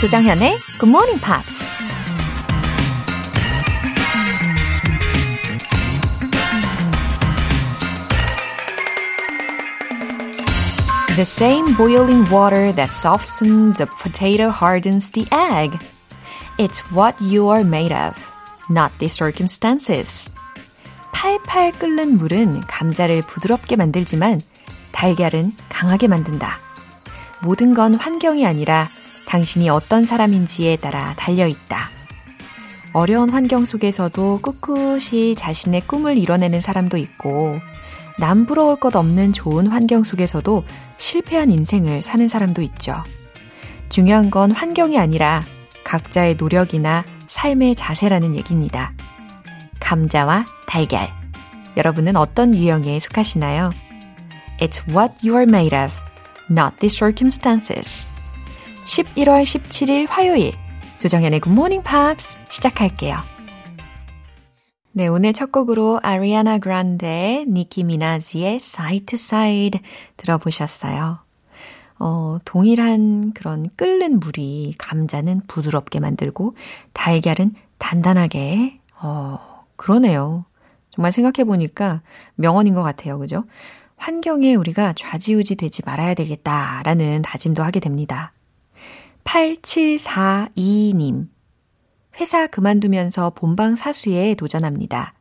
조정현의 Good Morning Pops. The same boiling water that softens the potato hardens the egg. It's what you are made of, not the circumstances. 팔팔 끓는 물은 감자를 부드럽게 만들지만 달걀은 강하게 만든다. 모든 건 환경이 아니라 당신이 어떤 사람인지에 따라 달려있다. 어려운 환경 속에서도 꿋꿋이 자신의 꿈을 이뤄내는 사람도 있고, 남 부러울 것 없는 좋은 환경 속에서도 실패한 인생을 사는 사람도 있죠. 중요한 건 환경이 아니라 각자의 노력이나 삶의 자세라는 얘기입니다. 감자와 달걀. 여러분은 어떤 유형에 속하시나요? It's what you are made of, not the circumstances. 11월 17일 화요일 조정현의 Morning Pops 시작할게요. 네, 오늘 첫 곡으로 아리아나 그란데, 니키 미나지의 Side to Side 들어보셨어요. 어, 동일한 그런 끓는 물이 감자는 부드럽게 만들고 달걀은 단단하게, 어, 그러네요. 정말 생각해보니까 명언인 것 같아요. 그죠? 환경에 우리가 좌지우지 되지 말아야 되겠다라는 다짐도 하게 됩니다. 8742님. 회사 그만두면서 본방 사수에 도전합니다.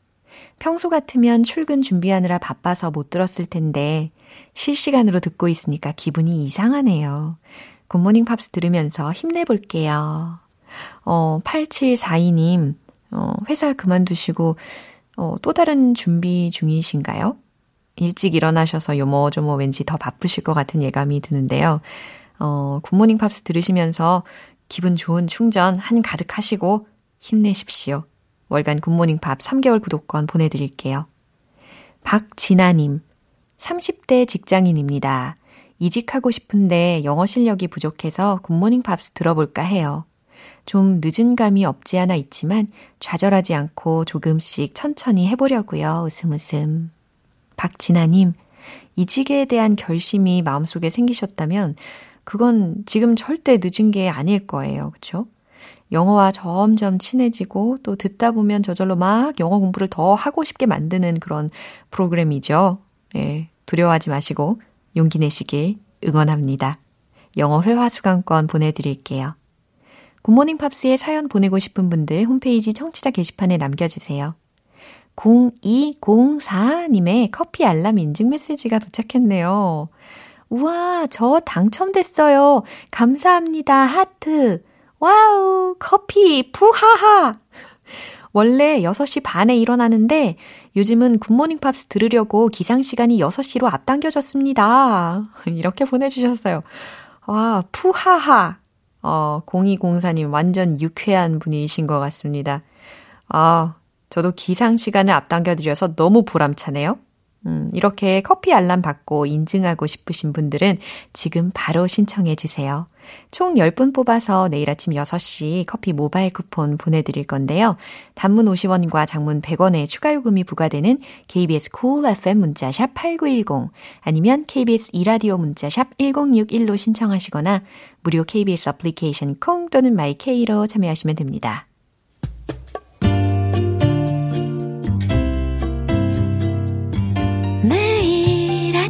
평소 같으면 출근 준비하느라 바빠서 못 들었을 텐데 실시간으로 듣고 있으니까 기분이 이상하네요. 굿모닝 팝스 들으면서 힘내볼게요. 어, 8742님, 어, 회사 그만두시고, 어, 또 다른 준비 중이신가요? 일찍 일어나셔서 요모조모 왠지 더 바쁘실 것 같은 예감이 드는데요. 어, 굿모닝 팝스 들으시면서 기분 좋은 충전 한 가득 하시고 힘내십시오. 월간 굿모닝 팝 3개월 구독권 보내드릴게요. 박진아님, 30대 직장인입니다. 이직하고 싶은데 영어 실력이 부족해서 굿모닝 팝스 들어볼까 해요. 좀 늦은 감이 없지 않아 있지만 좌절하지 않고 조금씩 천천히 해보려고요. 웃음 웃음. 박진아님, 이직에 대한 결심이 마음속에 생기셨다면 그건 지금 절대 늦은 게 아닐 거예요. 그쵸? 영어와 점점 친해지고 또 듣다 보면 저절로 막 영어 공부를 더 하고 싶게 만드는 그런 프로그램이죠. 예, 두려워하지 마시고 용기 내시길 응원합니다. 영어 회화 수강권 보내드릴게요. 굿모닝 팝스에 사연 보내고 싶은 분들 홈페이지 청취자 게시판에 남겨주세요. 0204님의 커피 알람 인증 메시지가 도착했네요. 우와, 저 당첨됐어요. 감사합니다. 하트. 와우, 커피, 푸하하. 원래 6시 반에 일어나는데 요즘은 굿모닝 팝스 들으려고 기상 시간이 6시로 앞당겨졌습니다. 이렇게 보내주셨어요. 와, 푸하하. 어, 0204님 완전 유쾌한 분이신 것 같습니다. 아, 저도 기상 시간을 앞당겨드려서 너무 보람차네요. 음, 이렇게 커피 알람 받고 인증하고 싶으신 분들은 지금 바로 신청해 주세요. 총 10분 뽑아서 내일 아침 6시 커피 모바일 쿠폰 보내드릴 건데요. 단문 50원과 장문 100원의 추가 요금이 부과되는 KBS cool FM 문자샵 8910 아니면 KBS 2라디오 문자샵 1061로 신청하시거나 무료 KBS 애플리케이션 콩 또는 마이케이로 참여하시면 됩니다.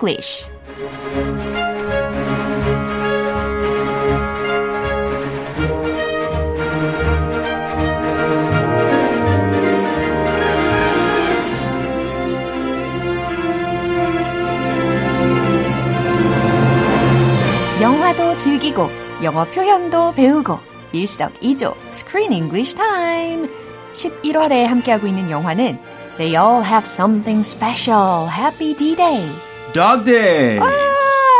English. 영화도 즐기고 영어 표현도 배우고 일석이조 Screen English Time. 11월에 함께하고 있는 영화는 They all have something special. Happy D-Day. Dog Day. 와,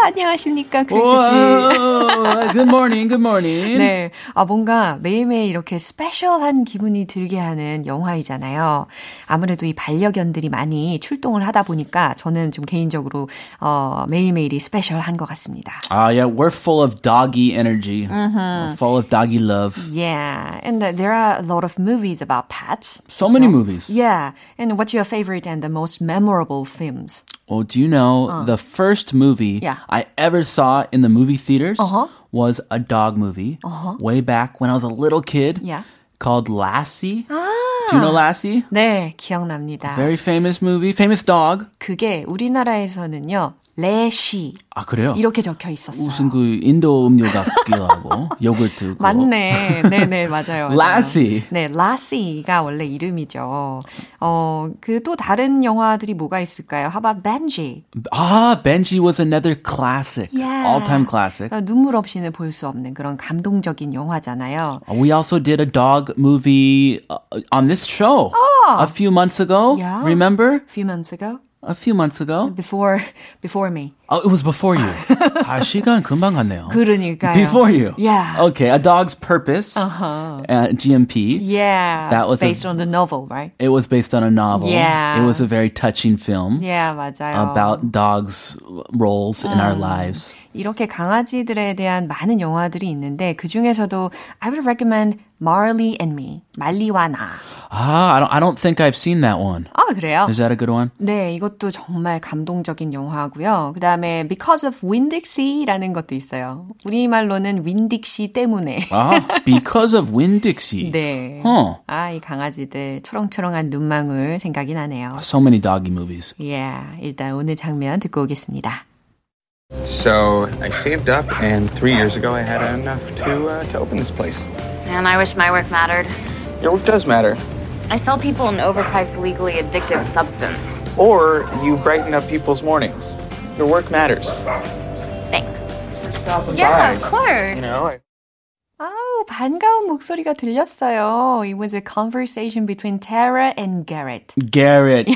안녕하십니까, 크리스 씨. good morning, good morning. 네. 아, 뭔가 매일매일 이렇게 스페셜한 기분이 들게 하는 영화이잖아요. 아무래도 이 반려견들이 많이 출동을 하다 보니까 저는 좀 개인적으로, 어, 매일매일이 스페셜한 것 같습니다. Ah, uh, yeah, we're full of doggy energy. Mm-hmm. Full of doggy love. Yeah. And there are a lot of movies about pets. So many movies. Yeah. And what's your favorite and the most memorable films? Well, do you know uh. the first movie yeah. I ever saw in the movie theaters uh-huh. was a dog movie uh-huh. way back when I was a little kid yeah. called Lassie. Ah. Do you know Lassie? 네, 기억납니다. Very famous movie, famous dog. 그게 우리나라에서는요. 레시. 아, 그래요? 이렇게 적혀 있었어요. 무슨 그 인도 음료 같기도 하고, 요구르트. 맞네. 네네, 맞아요. 라시. 네, 라시가 원래 이름이죠. 어, 그 또 다른 영화들이 뭐가 있을까요? How about Benji? 아, Benji was another classic. Yeah. All-time classic. 눈물 없이는 볼 수 없는 그런 감동적인 영화잖아요. We also did a dog movie on this show oh. a few months ago. Yeah. Remember? A few months ago? A few months ago. Before, before me. Oh, it was before you. 아, 시간 금방 갔네요. 그러니까요. Before you. Yeah. Okay, A Dog's Purpose. Uh-huh. Uh, GMP. Yeah. That was based a, on the novel, right? It was based on a novel. Yeah. It was a very touching film. Yeah, 맞아요. About dogs' roles in our lives. 이렇게 강아지들에 대한 많은 영화들이 있는데 그 중에서도 I would recommend Marley and Me, 말리와 나. Ah, I don't, I don't think I've seen that one. 아, 그래요? Is that a good one? 네, 이것도 정말 감동적인 영화고요. 그 다음에 Because of Winn-Dixie라는 것도 있어요. 우리말로는 윈딕시 때문에. 아, Because of Winn-Dixie. 네. Huh. 아, 이 강아지들 초롱초롱한 눈망울 생각이 나네요. So many doggy movies. Yeah, 일단 오늘 장면 듣고 오겠습니다. So I saved up, and three years ago I had enough to uh, to open this place. And I wish my work mattered. Your work does matter. I sell people an overpriced, legally addictive substance. Or you brighten up people's mornings. Your work matters. Thanks. Stop Yeah, of course. You know. I- 아우, 반가운 목소리가 들렸어요. It was a conversation between Tara and Garrett. Garrett,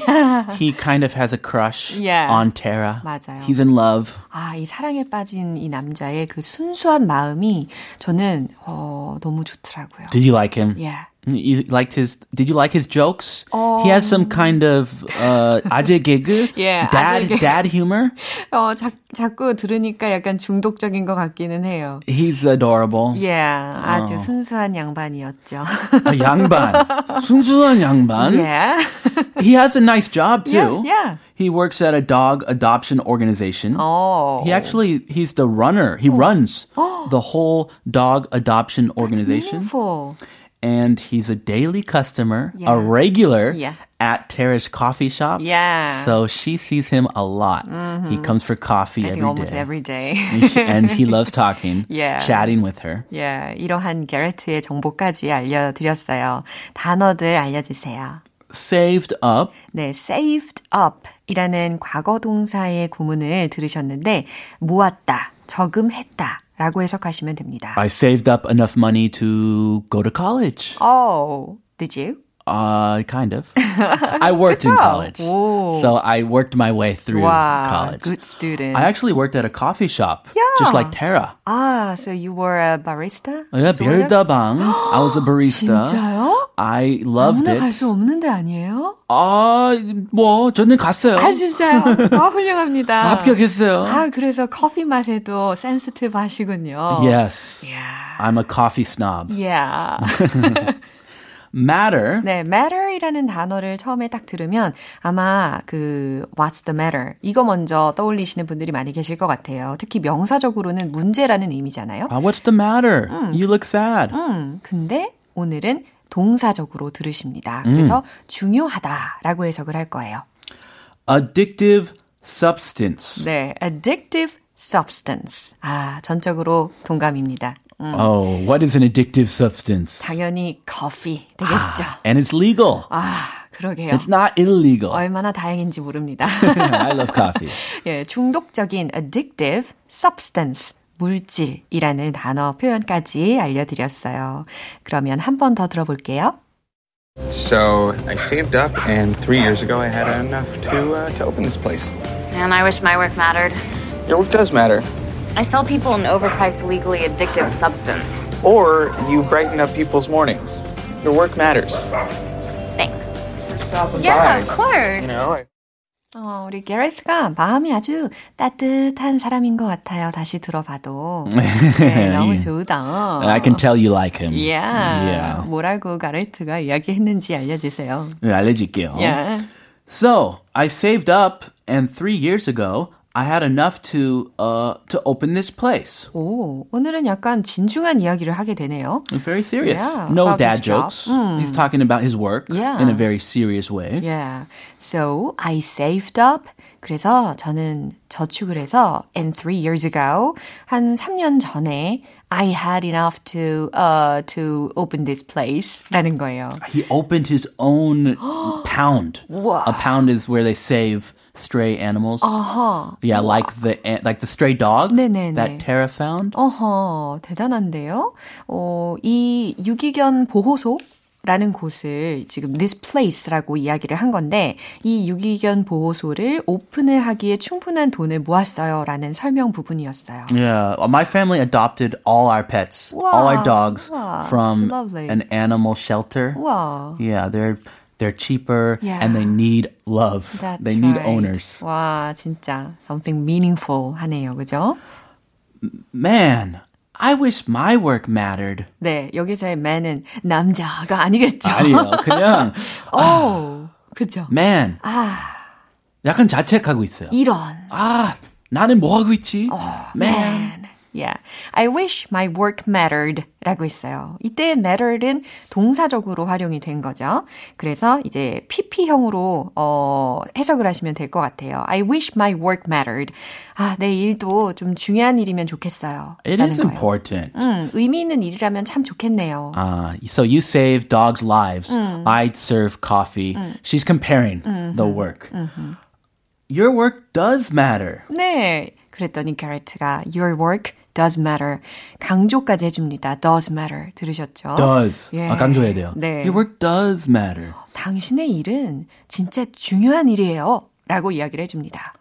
he kind of has a crush Yeah. on Tara. 맞아요. He's in love. 아, 이 사랑에 빠진 이 남자의 그 순수한 마음이 저는 어, 너무 좋더라고요. Did you like him? Yeah. You liked his? Did you like his jokes? He has some kind of uh, 아재 개그, Yeah, dad 아재 개그. dad humor. 어, 자, 자꾸 들으니까 약간 중독적인 것 같기는 해요. He's adorable. Yeah, 아주 순수한 양반이었죠. 아, 양반, 순수한 양반. yeah. He has a nice job too. Yeah, yeah. He works at a dog adoption organization. Oh. He actually he's the runner. He runs the whole dog adoption organization. Meaningful. and he's a daily customer, Yeah. a regular Yeah. at Tara's coffee shop. Yeah. So she sees him a lot. He comes for coffee I think every almost day. every day. and he loves talking, Yeah. chatting with her. yeah, 이러한 게레트의 정보까지 알려드렸어요. 단어들 알려주세요. Saved up. 네, saved up 이라는 과거 동사의 구문을 들으셨는데, 모았다, 저금했다 라고 해석하시면 됩니다. I saved up enough money to go to college. Oh, did you? Uh, kind of. I worked in 그쵸? college. 오. So I worked my way through wow, college. good student. I actually worked at a coffee shop, Yeah. just like Tara. ah, so you were a barista? Yeah, sort of? 별다방. I was a barista. 진짜요? I loved 아무나 it. 갈 수 없는 데 아니에요? 아, 뭐 저는 갔어요. 아, 진짜요? 아, 훌륭합니다. 합격했어요. 아, 그래서 커피 맛에도 센시티브 하시군요. Yes. Yeah. I'm a coffee snob. Yeah. Matter. 네, matter이라는 단어를 처음에 딱 들으면 아마 그 what's the matter 이거 먼저 떠올리시는 분들이 많이 계실 것 같아요. 특히 명사적으로는 문제라는 의미잖아요. Uh, what's the matter? You look sad. 음, 근데 오늘은 동사적으로 들으십니다. 그래서 중요하다라고 해석을 할 거예요. Addictive substance. 네, addictive substance. 아, 전적으로 동감입니다. 음, Oh, what is an addictive substance? 당연히 커피 되겠죠. And it's legal. 아, 그러게요. It's not illegal. 얼마나 다행인지 모릅니다. I love coffee. 예, 중독적인 addictive substance. 물질이라는 단어 표현까지 알려드렸어요. 그러면 한 번 더 들어볼게요. So I saved up, and three years ago I had enough to uh, to open this place. And I wish my work mattered. Your work does matter. I sell people an overpriced, legally addictive substance. Or you brighten up people's mornings. Your work matters. Thanks. Stop Yeah, of course. You know, I- 어, 우리 게레스가 마음이 아주 따뜻한 사람인 것 같아요. 다시 들어봐도. 네, 너무 좋다. I can tell you like him. Yeah. Yeah. 뭐라고 가레트가 이야기했는지 알려주세요. 네, 알려줄게요. Yeah. So I saved up, and three years ago, I had enough to uh to open this place. 오, 오늘은 약간 진중한 이야기를 하게 되네요. Very serious. Yeah, no about his dad job. jokes. He's talking about his work Yeah. in a very serious way. Yeah. So I saved up. 그래서 저는 저축을 해서 and three years ago 한 3년 전에 I had enough to uh to open this place라는 거예요. He opened his own pound. A pound is where they save stray animals. Uh-huh. Yeah, like the like the stray dog 네네네. that Tara found. 어허, 대단한데요? 어, 이 유기견 보호소 라는 곳을 지금 this place라고 이야기를 한 건데 이 유기견 보호소를 오픈을 하기에 충분한 돈을 모았어요라는 설명 부분이었어요. Yeah, my family adopted all our pets, all our Wow. dogs Wow, from lovely. an animal shelter. 와. Yeah, they're they're cheaper Yeah. and they need love. That's they need right. owners. 와, 진짜 something meaningful 하네요. 그죠? Man, I wish my work mattered. 네, 여기서의 man은 남자가 아니겠죠. 아니요, 그냥 오, 그죠? man. 아, 약간 자책하고 있어요. 이런. 아, 나는 뭐 하고 있지? man. man. Yeah. I wish my work mattered 라고 했어요. 이때 matter는 동사적으로 활용이 된 거죠. 그래서 이제 PP형으로 어, 해석을 하시면 될 것 같아요. I wish my work mattered. 아, 내 일도 좀 중요한 일이면 좋겠어요. It is 거예요. important. 음, 의미 있는 일이라면 참 좋겠네요. Uh, so you save dogs' lives. I'd serve coffee. She's comparing the work. Your work does matter. 네. 그랬더니 캐레트가 Your work does matter. 강조까지 해줍니다. does matter. 들으셨죠? Does. 예. 아, 강조해야 돼요. 네. Your work does matter. 당신의 일은 진짜 중요한 일이에요. 라고 이야기를 해줍니다.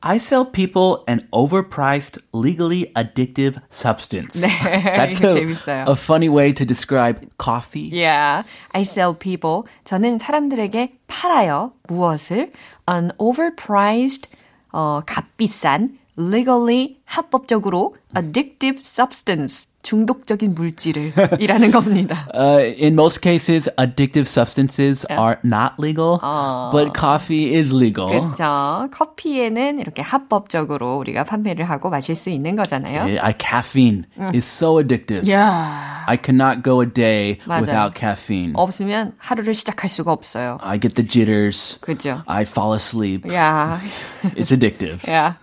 I sell people an overpriced, legally addictive substance. 네, That's a, 재밌어요. a funny way to describe coffee. Yeah, I sell people. 저는 사람들에게 팔아요. 무엇을? An overpriced, 어, 값비싼, legally, 합법적으로, addictive substance, 중독적인 물질을 이라는 겁니다. Uh, in most cases, addictive substances are not legal, but coffee is legal. 그렇죠. 커피에는 이렇게 합법적으로 우리가 판매를 하고 마실 수 있는 거잖아요. Yeah, caffeine is so addictive. 야 I cannot go a day 맞아요. without caffeine. 없으면 하루를 시작할 수가 없어요. I get the jitters. 그죠? I fall asleep. 야, It's addictive. 야.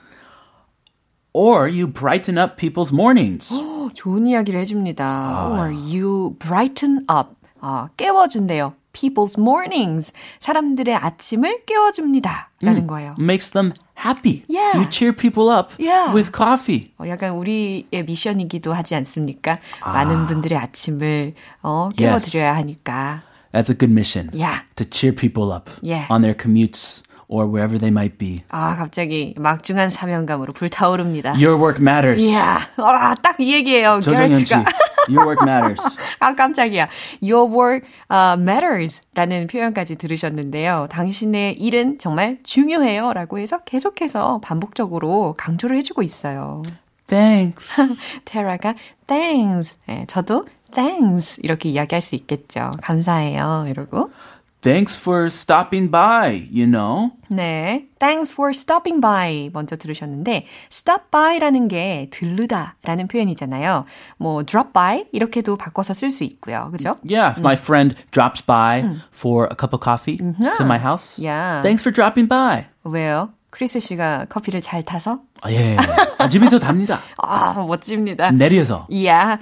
Or you brighten up people's mornings. 어, 좋은 이야기를 해줍니다. Or you brighten up. 어, 깨워준대요. People's mornings. 사람들의 아침을 깨워줍니다. 라는 거예요. Makes them happy. Yeah. You cheer people up Yeah. with coffee. 어, 약간 우리의 미션이기도 하지 않습니까? 많은 분들의 아침을 어, Yes. 깨워드려야 하니까. That's a good mission. Yeah. To cheer people up Yeah. on their commutes Or wherever they might be. 아, 갑자기 막중한 사명감으로 불타오릅니다. Your work matters. 이야, 아, 딱 이 얘기예요. 조정현 씨, 게르츠가. your work matters. 아, 깜짝이야. Your work uh, matters 라는 표현까지 들으셨는데요. 당신의 일은 정말 중요해요. 라고 해서 계속해서 반복적으로 강조를 해주고 있어요. Thanks. 테라가 thanks. 네, 저도 thanks. 이렇게 이야기할 수 있겠죠. 감사해요. 이러고. Thanks for stopping by, you know. 네. Thanks for stopping by. 먼저 들으셨는데, stop by라는 게 들르다 라는 표현이잖아요. 뭐, drop by? 이렇게도 바꿔서 쓸 수 있고요. 그죠? Yeah, if my friend drops by for a cup of coffee to my house. Yeah. Thanks for dropping by. 왜요? 크리스 씨가 커피를 잘 타서? 아, 예. 아, 집에서 답니다. 아, 멋집니다. 내려서. Yeah.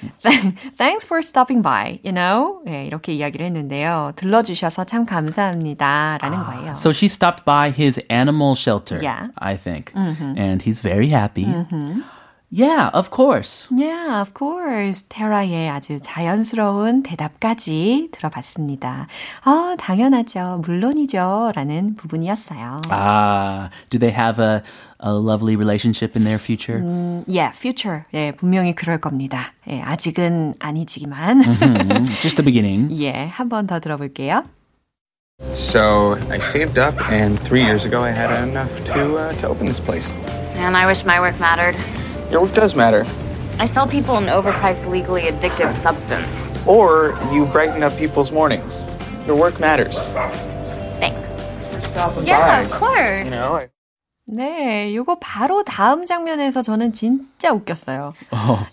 Thanks for stopping by, you know? 네, 이렇게 이야기를 했는데요. 들러주셔서 참 감사합니다. 라는 거예요. So she stopped by his animal shelter, Yeah. I think. And he's very happy. Yeah, of course. Yeah, of course. 테라의 아주 자연스러운 대답까지 들어봤습니다. 아, 당연하죠. 물론이죠. 라는 부분이었어요. Ah, do they have a, a lovely relationship in their future? 음, yeah, future. 예, 분명히 그럴 겁니다. 예, 아직은 아니지만. Mm, just the beginning. 예, 한 번 더 들어볼게요. So I saved up, and three years ago I had enough to uh, to open this place. And I wish my work mattered. Your work does matter. I sell people an overpriced, legally addictive substance. Or you brighten up people's mornings. Your work matters. Thanks. Stopping Yeah, by. of course. You know, I- 네, 요거 바로 다음 장면에서 저는 진 짜 웃겼어요.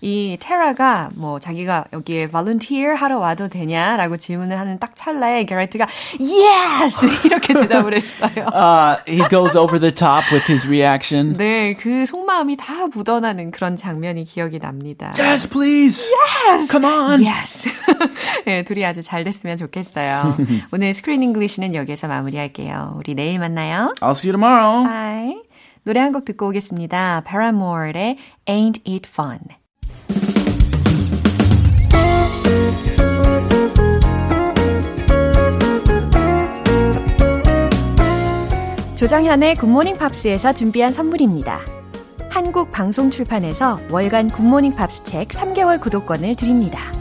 이 테라가 뭐 자기가 여기에 volunteer 하러 와도 되냐라고 질문을 하는 딱 찰나에 게레트가 yes 이렇게 대답을 했어요. Uh, he goes over the top with his reaction. 네, 그 속마음이 다 묻어나는 그런 장면이 기억이 납니다. Yes, please. Yes. Come on. Yes. 네, 둘이 아주 잘 됐으면 좋겠어요. 오늘 Screen English는 여기서 마무리할게요. 우리 내일 만나요. I'll see you tomorrow. Bye. 노래 한 곡 듣고 오겠습니다. Paramore의 Ain't It Fun. 조정현의 굿모닝 팝스에서 준비한 선물입니다. 한국 방송 출판에서 월간 굿모닝 팝스 책 3개월 구독권을 드립니다.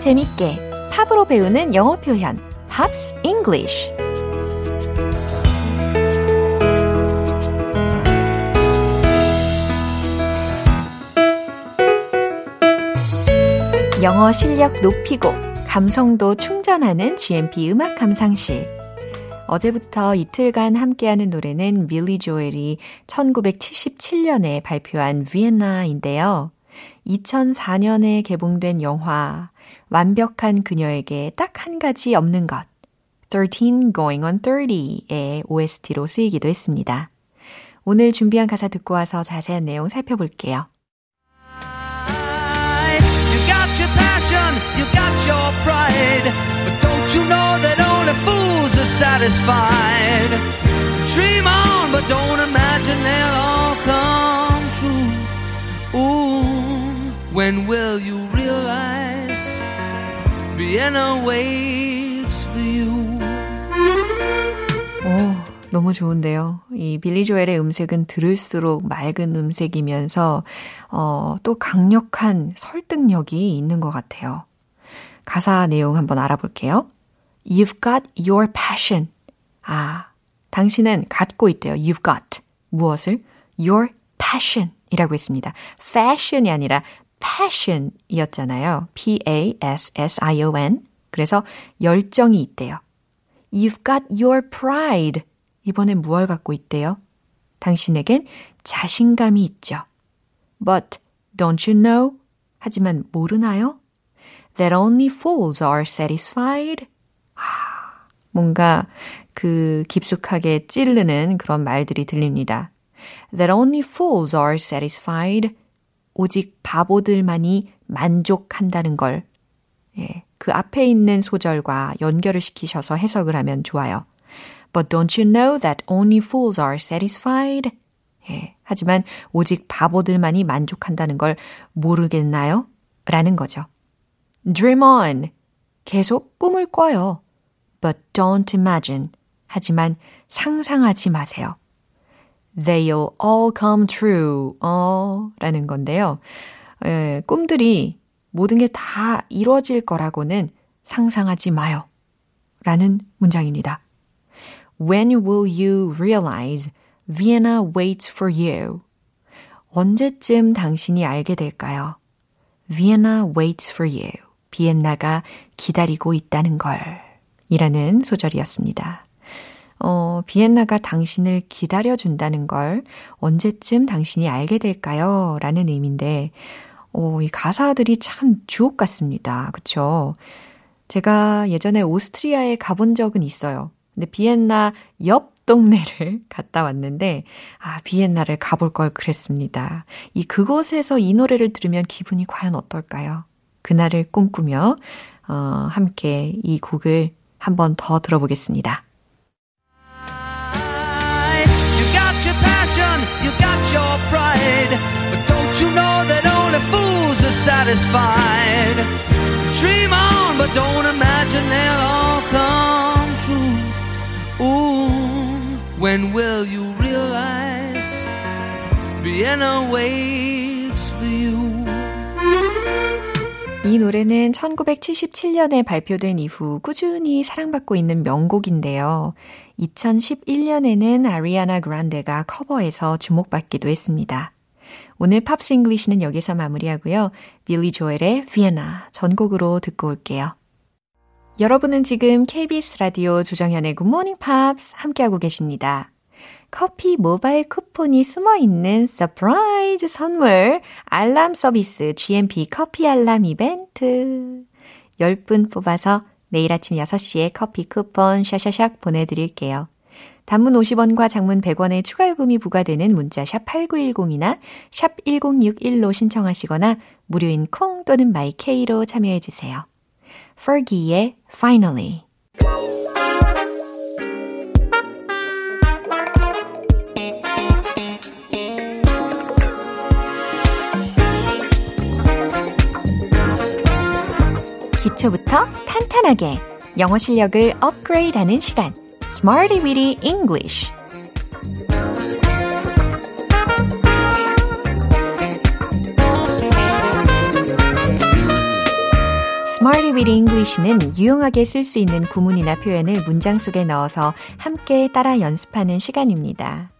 재밌게 팝으로 배우는 영어 표현 Pops English 영어 실력 높이고 감성도 충전하는 GMP 음악 감상실 어제부터 이틀간 함께하는 노래는 빌리 조엘이 1977년에 발표한 비엔나인데요. 2004년에 개봉된 영화 완벽한 그녀에게 딱 한 가지 없는 것 13 Going on 30의 OST로 쓰이기도 했습니다. 오늘 준비한 가사 듣고 와서 자세한 내용 살펴볼게요. You got your passion, you got your pride, but don't you know that only fools are satisfied? Dream on, but don't imagine they'll all come true. Ooh, when will you Vienna waits for you? 오, 너무 좋은데요. 이 빌리 조엘의 음색은 들을수록 맑은 음색이면서 어, 또 강력한 설득력이 있는 것 같아요. 가사 내용 한번 알아볼게요. You've got your passion. 아, 당신은 갖고 있대요. You've got. 무엇을? Your passion 이라고 했습니다. fashion이 아니라 passion 이었잖아요. P-A-S-S-I-O-N. 그래서 열정이 있대요. You've got your pride. 이번엔 무얼 갖고 있대요? 당신에겐 자신감이 있죠. But don't you know? 하지만 모르나요? That only fools are satisfied. 아, 뭔가 그 깊숙하게 찌르는 그런 말들이 들립니다. That only fools are satisfied. 오직 바보들만이 만족한다는 걸 예, 그 앞에 있는 소절과 연결을 시키셔서 해석을 하면 좋아요. But don't you know that only fools are satisfied? 예, 하지만 오직 바보들만이 만족한다는 걸 모르겠나요? 라는 거죠. Dream on. 계속 꿈을 꿔요. But don't imagine. 하지만 상상하지 마세요. They'll all come true. 어, 라는 건데요. 에, 꿈들이 모든 게 다 이루어질 거라고는 상상하지 마요. 라는 문장입니다. When will you realize Vienna waits for you? 언제쯤 당신이 알게 될까요? Vienna waits for you. 비엔나가 기다리고 있다는 걸. 이라는 소절이었습니다. 어, 비엔나가 당신을 기다려준다는 걸 언제쯤 당신이 알게 될까요? 라는 의미인데, 어, 이 가사들이 참 주옥 같습니다. 그쵸? 제가 예전에 오스트리아에 가본 적은 있어요. 근데 비엔나 옆 동네를 갔다 왔는데, 아, 비엔나를 가볼 걸 그랬습니다. 이 그곳에서 이 노래를 들으면 기분이 과연 어떨까요? 그날을 꿈꾸며, 어, 함께 이 곡을 한번 더 들어보겠습니다. Know that only fools are satisfied? Dream on, but don't imagine they'll all come true. Ooh, when will you realize Vienna waits for you? 이 노래는 1977년에 발표된 이후 꾸준히 사랑받고 있는 명곡인데요. 2011년에는 아리아나 그란데가 커버해서 주목받기도 했습니다. 오늘 Pops English는 여기서 마무리하고요. 빌리 조엘의 비에나 전곡으로 듣고 올게요. 여러분은 지금 KBS 라디오 조정현의 Morning Pops 함께하고 계십니다. 커피 모바일 쿠폰이 숨어 있는 surprise 선물 알람 서비스 GMP 커피 알람 이벤트 10분 뽑아서 내일 아침 6시에 커피 쿠폰 샤샤샥 보내드릴게요. 단문 50원과 장문 100원의 추가 요금이 부과되는 문자 샵 8910이나 샵 1061로 신청하시거나 무료인 콩 또는 마이케이로 참여해 주세요. Fergie의 Finally 기초부터 탄탄하게 영어 실력을 업그레이드하는 시간 Smarty Weedy English Smarty Weedy English는 유용하게 쓸 수 있는 구문이나 표현을 문장 속에 넣어서 함께 따라 연습하는 시간입니다.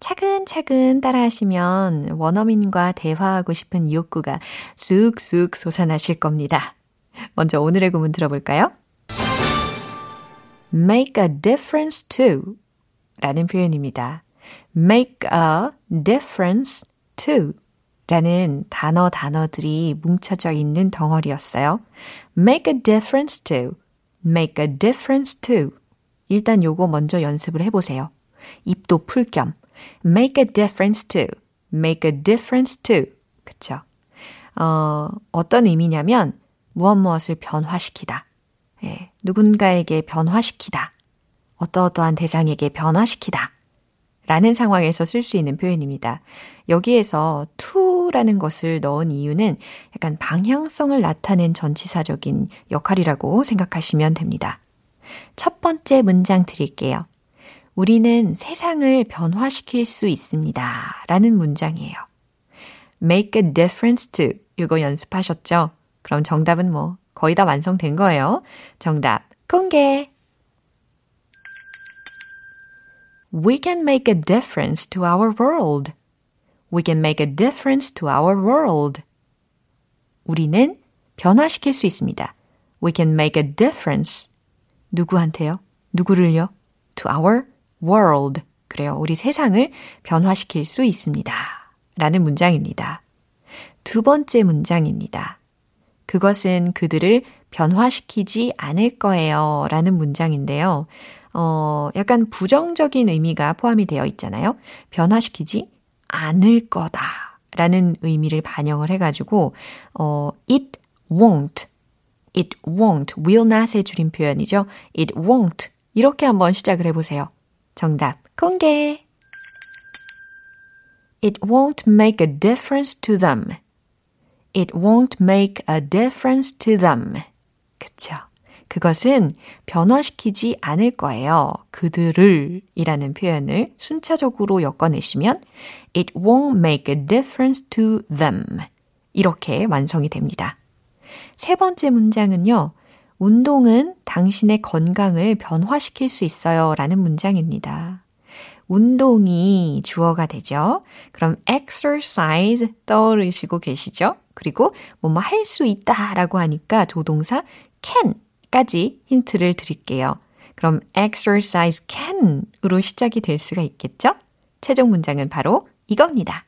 차근차근 따라하시면 원어민과 대화하고 싶은 욕구가 쑥쑥 솟아나실 겁니다. 먼저 오늘의 구문 들어볼까요? Make a difference to 라는 표현입니다. make a difference to 라는 단어 단어들이 뭉쳐져 있는 덩어리였어요. make a difference to, make a difference to. 일단 요거 먼저 연습을 해보세요. 입도 풀 겸. make a difference to, make a difference to. 그쵸? 어, 어떤 의미냐면, 무엇 무엇을 변화시키다. 예, 누군가에게 변화시키다. 어떠어떠한 대상에게 변화시키다. 라는 상황에서 쓸 수 있는 표현입니다. 여기에서 to라는 것을 넣은 이유는 약간 방향성을 나타낸 전치사적인 역할이라고 생각하시면 됩니다. 첫 번째 문장 드릴게요. 우리는 세상을 변화시킬 수 있습니다. 라는 문장이에요. make a difference to 이거 연습하셨죠? 그럼 정답은 뭐 거의 다 완성된 거예요. 정답 공개. We can make a difference to our world. We can make a difference to our world. 우리는 변화시킬 수 있습니다. We can make a difference. 누구한테요? 누구를요? To our world. 그래요. 우리 세상을 변화시킬 수 있습니다. 라는 문장입니다. 두 번째 문장입니다. 그것은 그들을 변화시키지 않을 거예요. 라는 문장인데요. 어, 약간 부정적인 의미가 포함이 되어 있잖아요. 변화시키지 않을 거다. 라는 의미를 반영을 해가지고, 어, it won't, it won't, will not의 줄임 표현이죠. it won't. 이렇게 한번 시작을 해보세요. 정답 공개. It won't make a difference to them. It won't make a difference to them. 그쵸. 그것은 변화시키지 않을 거예요. 그들을 이라는 표현을 순차적으로 엮어내시면 It won't make a difference to them. 이렇게 완성이 됩니다. 세 번째 문장은요. 운동은 당신의 건강을 변화시킬 수 있어요. 라는 문장입니다. 운동이 주어가 되죠. 그럼 exercise 떠오르시고 계시죠? 그리고 뭐뭐 할 수 있다라고 하니까 조동사 can까지 힌트를 드릴게요. 그럼 exercise can으로 시작이 될 수가 있겠죠? 최종 문장은 바로 이겁니다.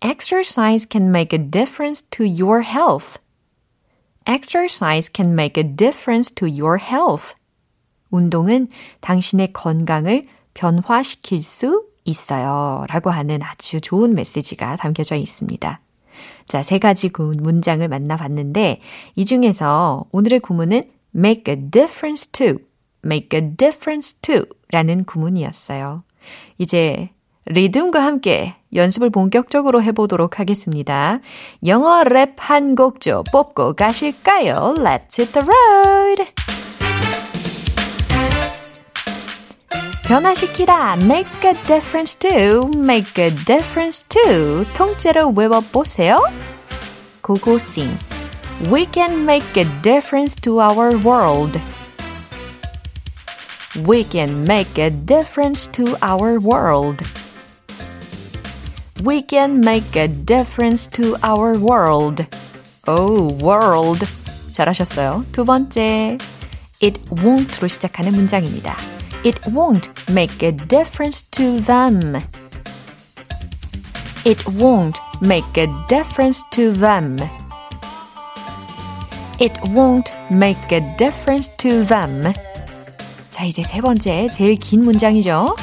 Exercise can make a difference to your health. Exercise can make a difference to your health. 운동은 당신의 건강을 변화시킬 수 있어요. 라고 하는 아주 좋은 메시지가 담겨져 있습니다. 자, 세 가지 구 문장을 만나봤는데, 이 중에서 오늘의 구문은 make a difference to, make a difference to 라는 구문이었어요. 이제 리듬과 함께 연습을 본격적으로 해보도록 하겠습니다. 영어 랩 한 곡조 뽑고 가실까요? Let's hit the road! 변화시키다 make a difference to make a difference to 통째로 외워보세요. 고고싱 We can make a difference to our world. We can make a difference to our world. We can make a difference to our world. Oh, world. 잘하셨어요. 두 번째. It won't로 시작하는 문장입니다. It won't make a difference to them. It won't make a difference to them. It won't make a difference to them. 자, 이제 세 번째, 제일 긴 문장이죠.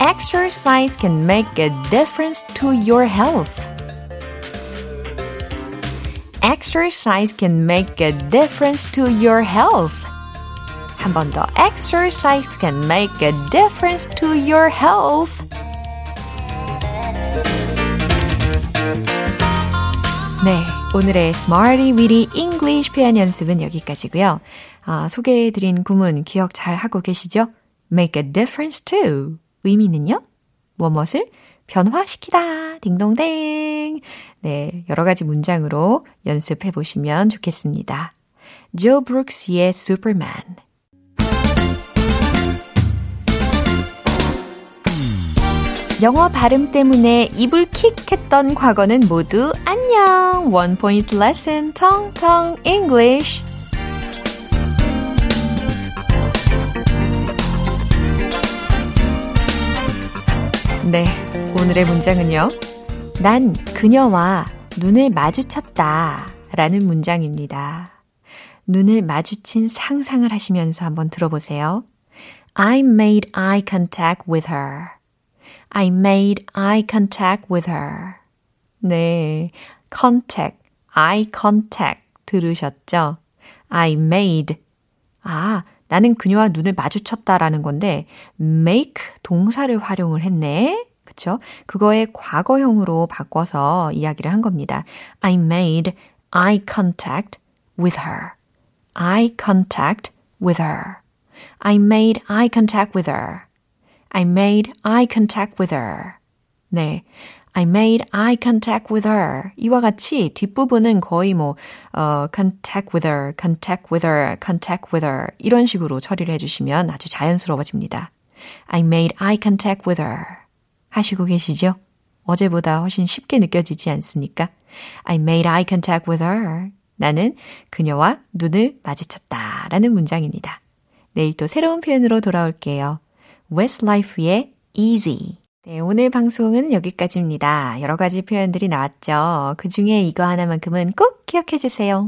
Exercise can make a difference to your health. Exercise can make a difference to your health. 한 번 더. Exercise can make a difference to your health. 네, 오늘의 Smarty Weedy English 표현 연습은 여기까지고요. 아, 소개해드린 구문 기억 잘 하고 계시죠? Make a difference to. 의미는요? 무엇을 변화시키다. 딩동댕. 네, 여러 가지 문장으로 연습해 보시면 좋겠습니다. 조 브룩스의 Superman. 영어 발음 때문에 입을 킥 했던 과거는 모두 안녕. One point lesson, 텅텅 English. 네, 오늘의 문장은요. 난 그녀와 눈을 마주쳤다. 라는 문장입니다. 눈을 마주친 상상을 하시면서 한번 들어보세요. I made eye contact with her. I made eye contact with her. 네, contact, eye contact 들으셨죠? I made. 아, 나는 그녀와 눈을 마주쳤다라는 건데 make 동사를 활용을 했네. 그쵸? 그거의 과거형으로 바꿔서 이야기를 한 겁니다. I made eye contact with her. eye contact with her. I made eye contact with her. I made eye contact with her. 네. I made eye contact with her. 이와 같이 뒷부분은 거의 뭐, 어, contact with her, contact with her, contact with her. 이런 식으로 처리를 해주시면 아주 자연스러워집니다. I made eye contact with her. 하시고 계시죠? 어제보다 훨씬 쉽게 느껴지지 않습니까? I made eye contact with her. 나는 그녀와 눈을 마주쳤다. 라는 문장입니다. 내일 또 새로운 표현으로 돌아올게요. Westlife의 easy. 네, 오늘 방송은 여기까지입니다. 여러 가지 표현들이 나왔죠. 그 중에 이거 하나만큼은 꼭 기억해 주세요.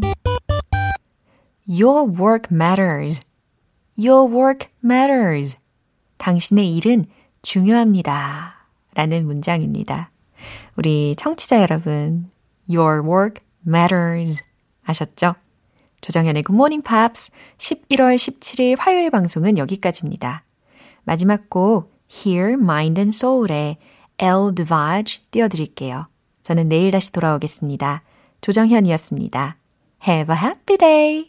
Your work matters. Your work matters. 당신의 일은 중요합니다. 라는 문장입니다. 우리 청취자 여러분, Your work matters. 아셨죠? 조정현의 Good Morning Pops 11월 17일 화요일 방송은 여기까지입니다. 마지막 곡 Here, Mind and Soul의 El Divage 띄워드릴게요. 저는 내일 다시 돌아오겠습니다. 조정현이었습니다. Have a happy day!